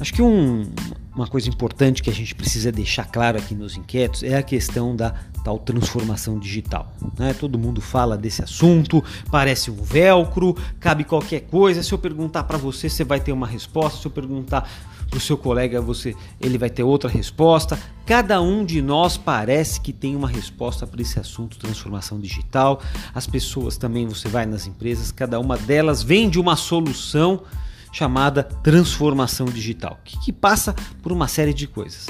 Acho que um, uma coisa importante que a gente precisa deixar claro aqui nos inquietos é a questão da tal transformação digital. Né? Todo mundo fala desse assunto, parece um velcro, cabe qualquer coisa. Se eu perguntar para você, você vai ter uma resposta. Se eu perguntar para o seu colega, você, ele vai ter outra resposta. Cada um de nós parece que tem uma resposta para esse assunto transformação digital. As pessoas também, você vai nas empresas, cada uma delas vende uma solução chamada transformação digital, que, passa por uma série de coisas.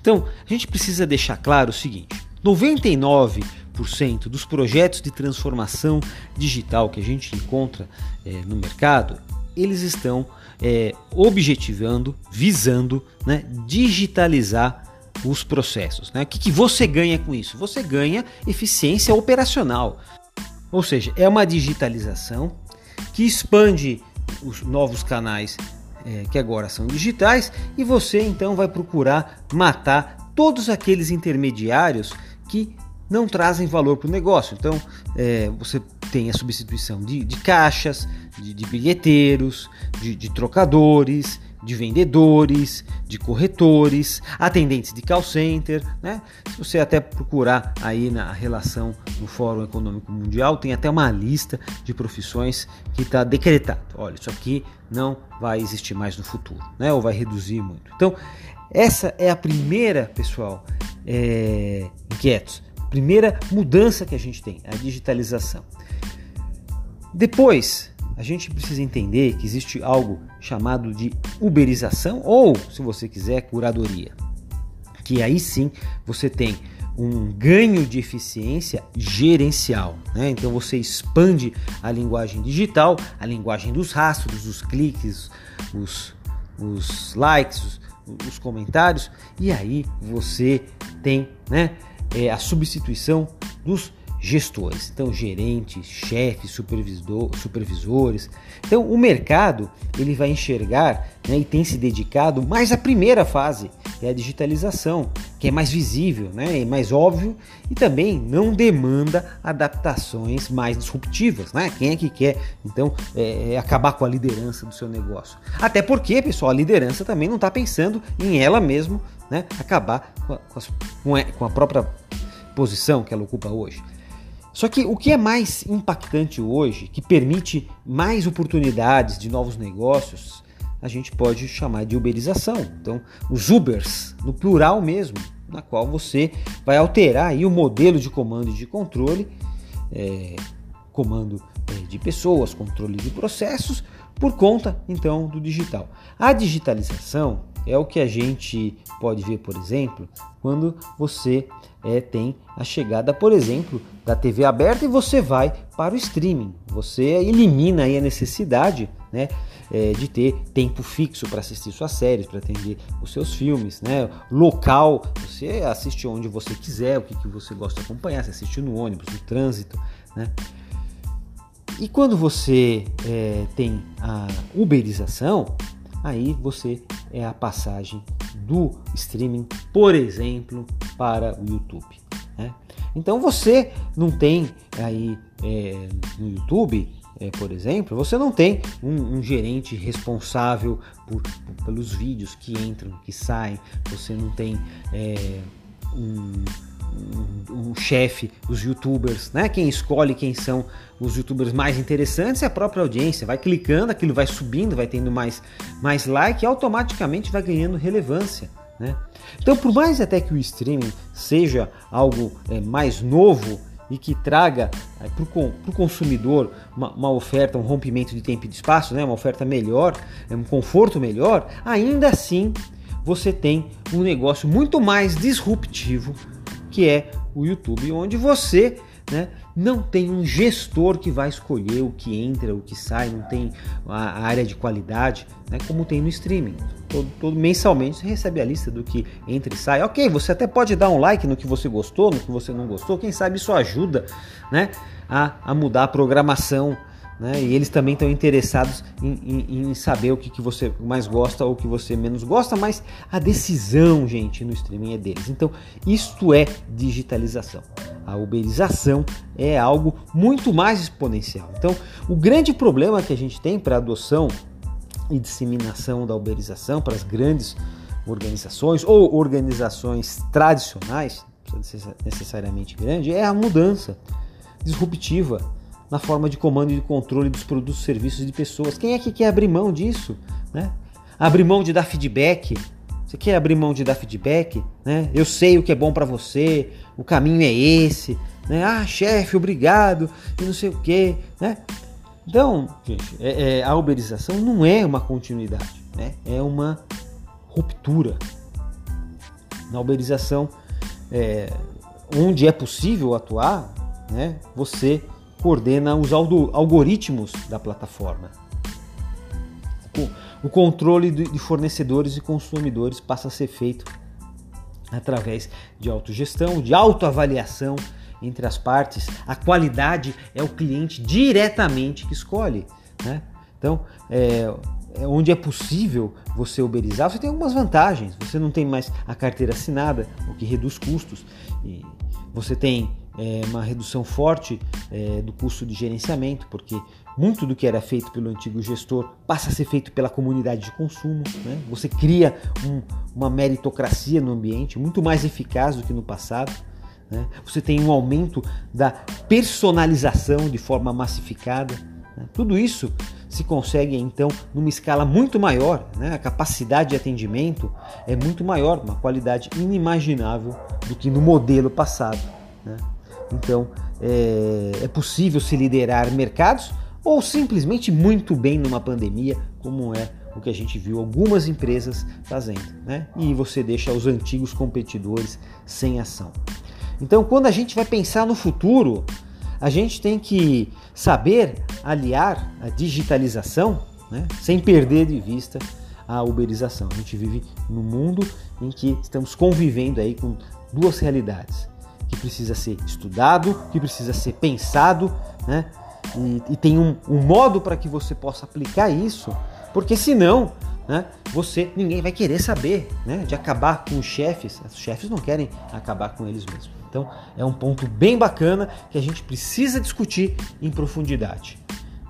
Então, a gente precisa deixar claro o seguinte: 99% dos projetos de transformação digital que a gente encontra é, no mercado, eles estão é, objetivando, visando né, digitalizar os processos. Né? O que, que você ganha com isso? Você ganha eficiência operacional. Ou seja, é uma digitalização que expande os novos canais é, que agora são digitais e você então vai procurar matar todos aqueles intermediários que não trazem valor para o negócio. Então é, você tem a substituição de, de caixas, de, de bilheteiros, de, de trocadores, de vendedores, de corretores, atendentes de call center, né? Se você até procurar aí na relação no Fórum Econômico Mundial, tem até uma lista de profissões que está decretado. Olha, isso aqui não vai existir mais no futuro, né? Ou vai reduzir muito. Então, essa é a primeira, pessoal, é, inquietos, primeira mudança que a gente tem, a digitalização. Depois, a gente precisa entender que existe algo chamado de uberização ou, se você quiser, curadoria. Que aí sim você tem um ganho de eficiência gerencial. Né? Então você expande a linguagem digital, a linguagem dos rastros, os cliques, os, os likes, os, os comentários, e aí você tem né, é, a substituição dos gestores, então gerentes, chefes, supervisor, supervisores. Então o mercado ele vai enxergar né, e tem se dedicado mais à primeira fase, que é a digitalização, que é mais visível, né, é mais óbvio e também não demanda adaptações mais disruptivas. Né? Quem é que quer então é, é acabar com a liderança do seu negócio? Até porque, pessoal, a liderança também não está pensando em ela mesmo né, acabar com a, com a própria posição que ela ocupa hoje. Só que o que é mais impactante hoje, que permite mais oportunidades de novos negócios, a gente pode chamar de uberização. Então, os Ubers, no plural mesmo, na qual você vai alterar aí o modelo de comando e de controle, é, comando é, de pessoas, controle de processos, por conta então do digital. A digitalização é o que a gente pode ver, por exemplo, quando você é, tem a chegada, por exemplo, da TV aberta e você vai para o streaming. Você elimina aí a necessidade né, é, de ter tempo fixo para assistir suas séries, para atender os seus filmes, né? local, você assiste onde você quiser, o que, que você gosta de acompanhar, você assiste no ônibus, no trânsito. Né? E quando você é, tem a uberização, aí você é a passagem do streaming, por exemplo, para o YouTube. Né? Então você não tem aí é, no YouTube, é, por exemplo, você não tem um, um gerente responsável por, por, pelos vídeos que entram, que saem, você não tem é, um um chefe dos youtubers, né? Quem escolhe quem são os youtubers mais interessantes é a própria audiência. Vai clicando, aquilo vai subindo, vai tendo mais, mais like e automaticamente vai ganhando relevância. Né? Então, por mais até que o streaming seja algo é, mais novo e que traga é, para o consumidor uma, uma, oferta, um rompimento de tempo e de espaço, né? uma oferta melhor, é, um conforto melhor, ainda assim você tem um negócio muito mais disruptivo que é o YouTube, onde você né, não tem um gestor que vai escolher o que entra, o que sai, não tem a área de qualidade, né, como tem no streaming. Todo, todo, mensalmente você recebe a lista do que entra e sai. Ok, você até pode dar um like no que você gostou, no que você não gostou. Quem sabe isso ajuda né, a, a mudar a programação né? E eles também estão interessados em, em, em, saber o que, que você mais gosta ou o que você menos gosta, mas a decisão, gente, no streaming é deles. Então, isto é digitalização. A uberização é algo muito mais exponencial. Então, o grande problema que a gente tem para adoção e disseminação da uberização para as grandes organizações ou organizações tradicionais, não precisa necessariamente grande, é a mudança disruptiva na forma de comando e de controle dos produtos, serviços e de pessoas. Quem é que quer abrir mão disso? Né? Abrir mão de dar feedback. Você quer abrir mão de dar feedback? Né? Eu sei o que é bom para você, o caminho é esse. Né? Ah, chefe, obrigado, e não sei o que. Né? Então, gente, é, é, a uberização não é uma continuidade, né? é uma ruptura. Na uberização, é, onde é possível atuar, né, você coordena os algoritmos da plataforma. O controle de fornecedores e consumidores passa a ser feito através de autogestão, de autoavaliação entre as partes. A qualidade é o cliente diretamente que escolhe. Né? Então, é, é onde é possível você uberizar, você tem algumas vantagens. Você não tem mais a carteira assinada, o que reduz custos. E você tem é, uma redução forte é, do custo de gerenciamento, porque muito do que era feito pelo antigo gestor passa a ser feito pela comunidade de consumo. Né? Você cria um, uma meritocracia no ambiente muito mais eficaz do que no passado. Né? Você tem um aumento da personalização de forma massificada. Né? Tudo isso se consegue então numa escala muito maior. Né? A capacidade de atendimento é muito maior, uma qualidade inimaginável do que no modelo passado. Né? Então, é, é possível se liderar mercados ou simplesmente muito bem numa pandemia, como é o que a gente viu algumas empresas fazendo, né? E você deixa os antigos competidores sem ação. Então, quando a gente vai pensar no futuro, a gente tem que saber aliar a digitalização, né? sem perder de vista a uberização. A gente vive num mundo em que estamos convivendo aí com duas realidades que precisa ser estudado, que precisa ser pensado, né? E, e tem um, um modo para que você possa aplicar isso, porque senão, né? Você ninguém vai querer saber, né? De acabar com os chefes. Os chefes não querem acabar com eles mesmos. Então é um ponto bem bacana que a gente precisa discutir em profundidade.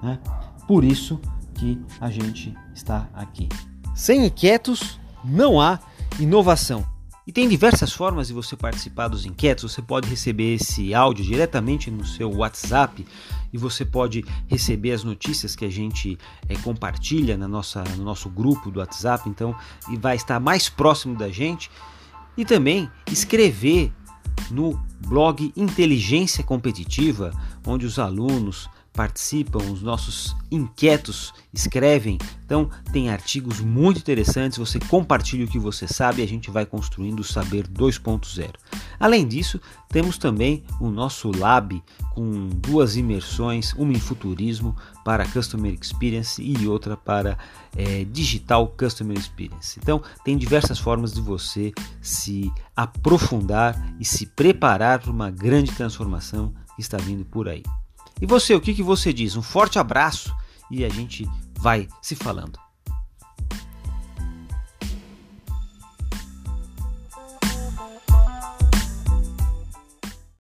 Né? Por isso que a gente está aqui. Sem inquietos não há inovação. E tem diversas formas de você participar dos inquietos. Você pode receber esse áudio diretamente no seu WhatsApp e você pode receber as notícias que a gente é, compartilha na nossa, no nosso grupo do WhatsApp. Então, e vai estar mais próximo da gente. E também escrever no blog Inteligência Competitiva, onde os alunos participam, os nossos inquietos escrevem. Então, tem artigos muito interessantes. Você compartilha o que você sabe e a gente vai construindo o Saber 2.0. Além disso, temos também o nosso lab com duas imersões, uma em futurismo para Customer Experience e outra para é, Digital Customer Experience. Então, tem diversas formas de você se aprofundar e se preparar para uma grande transformação que está vindo por aí. E você, o que, que você diz? Um forte abraço e a gente vai se falando.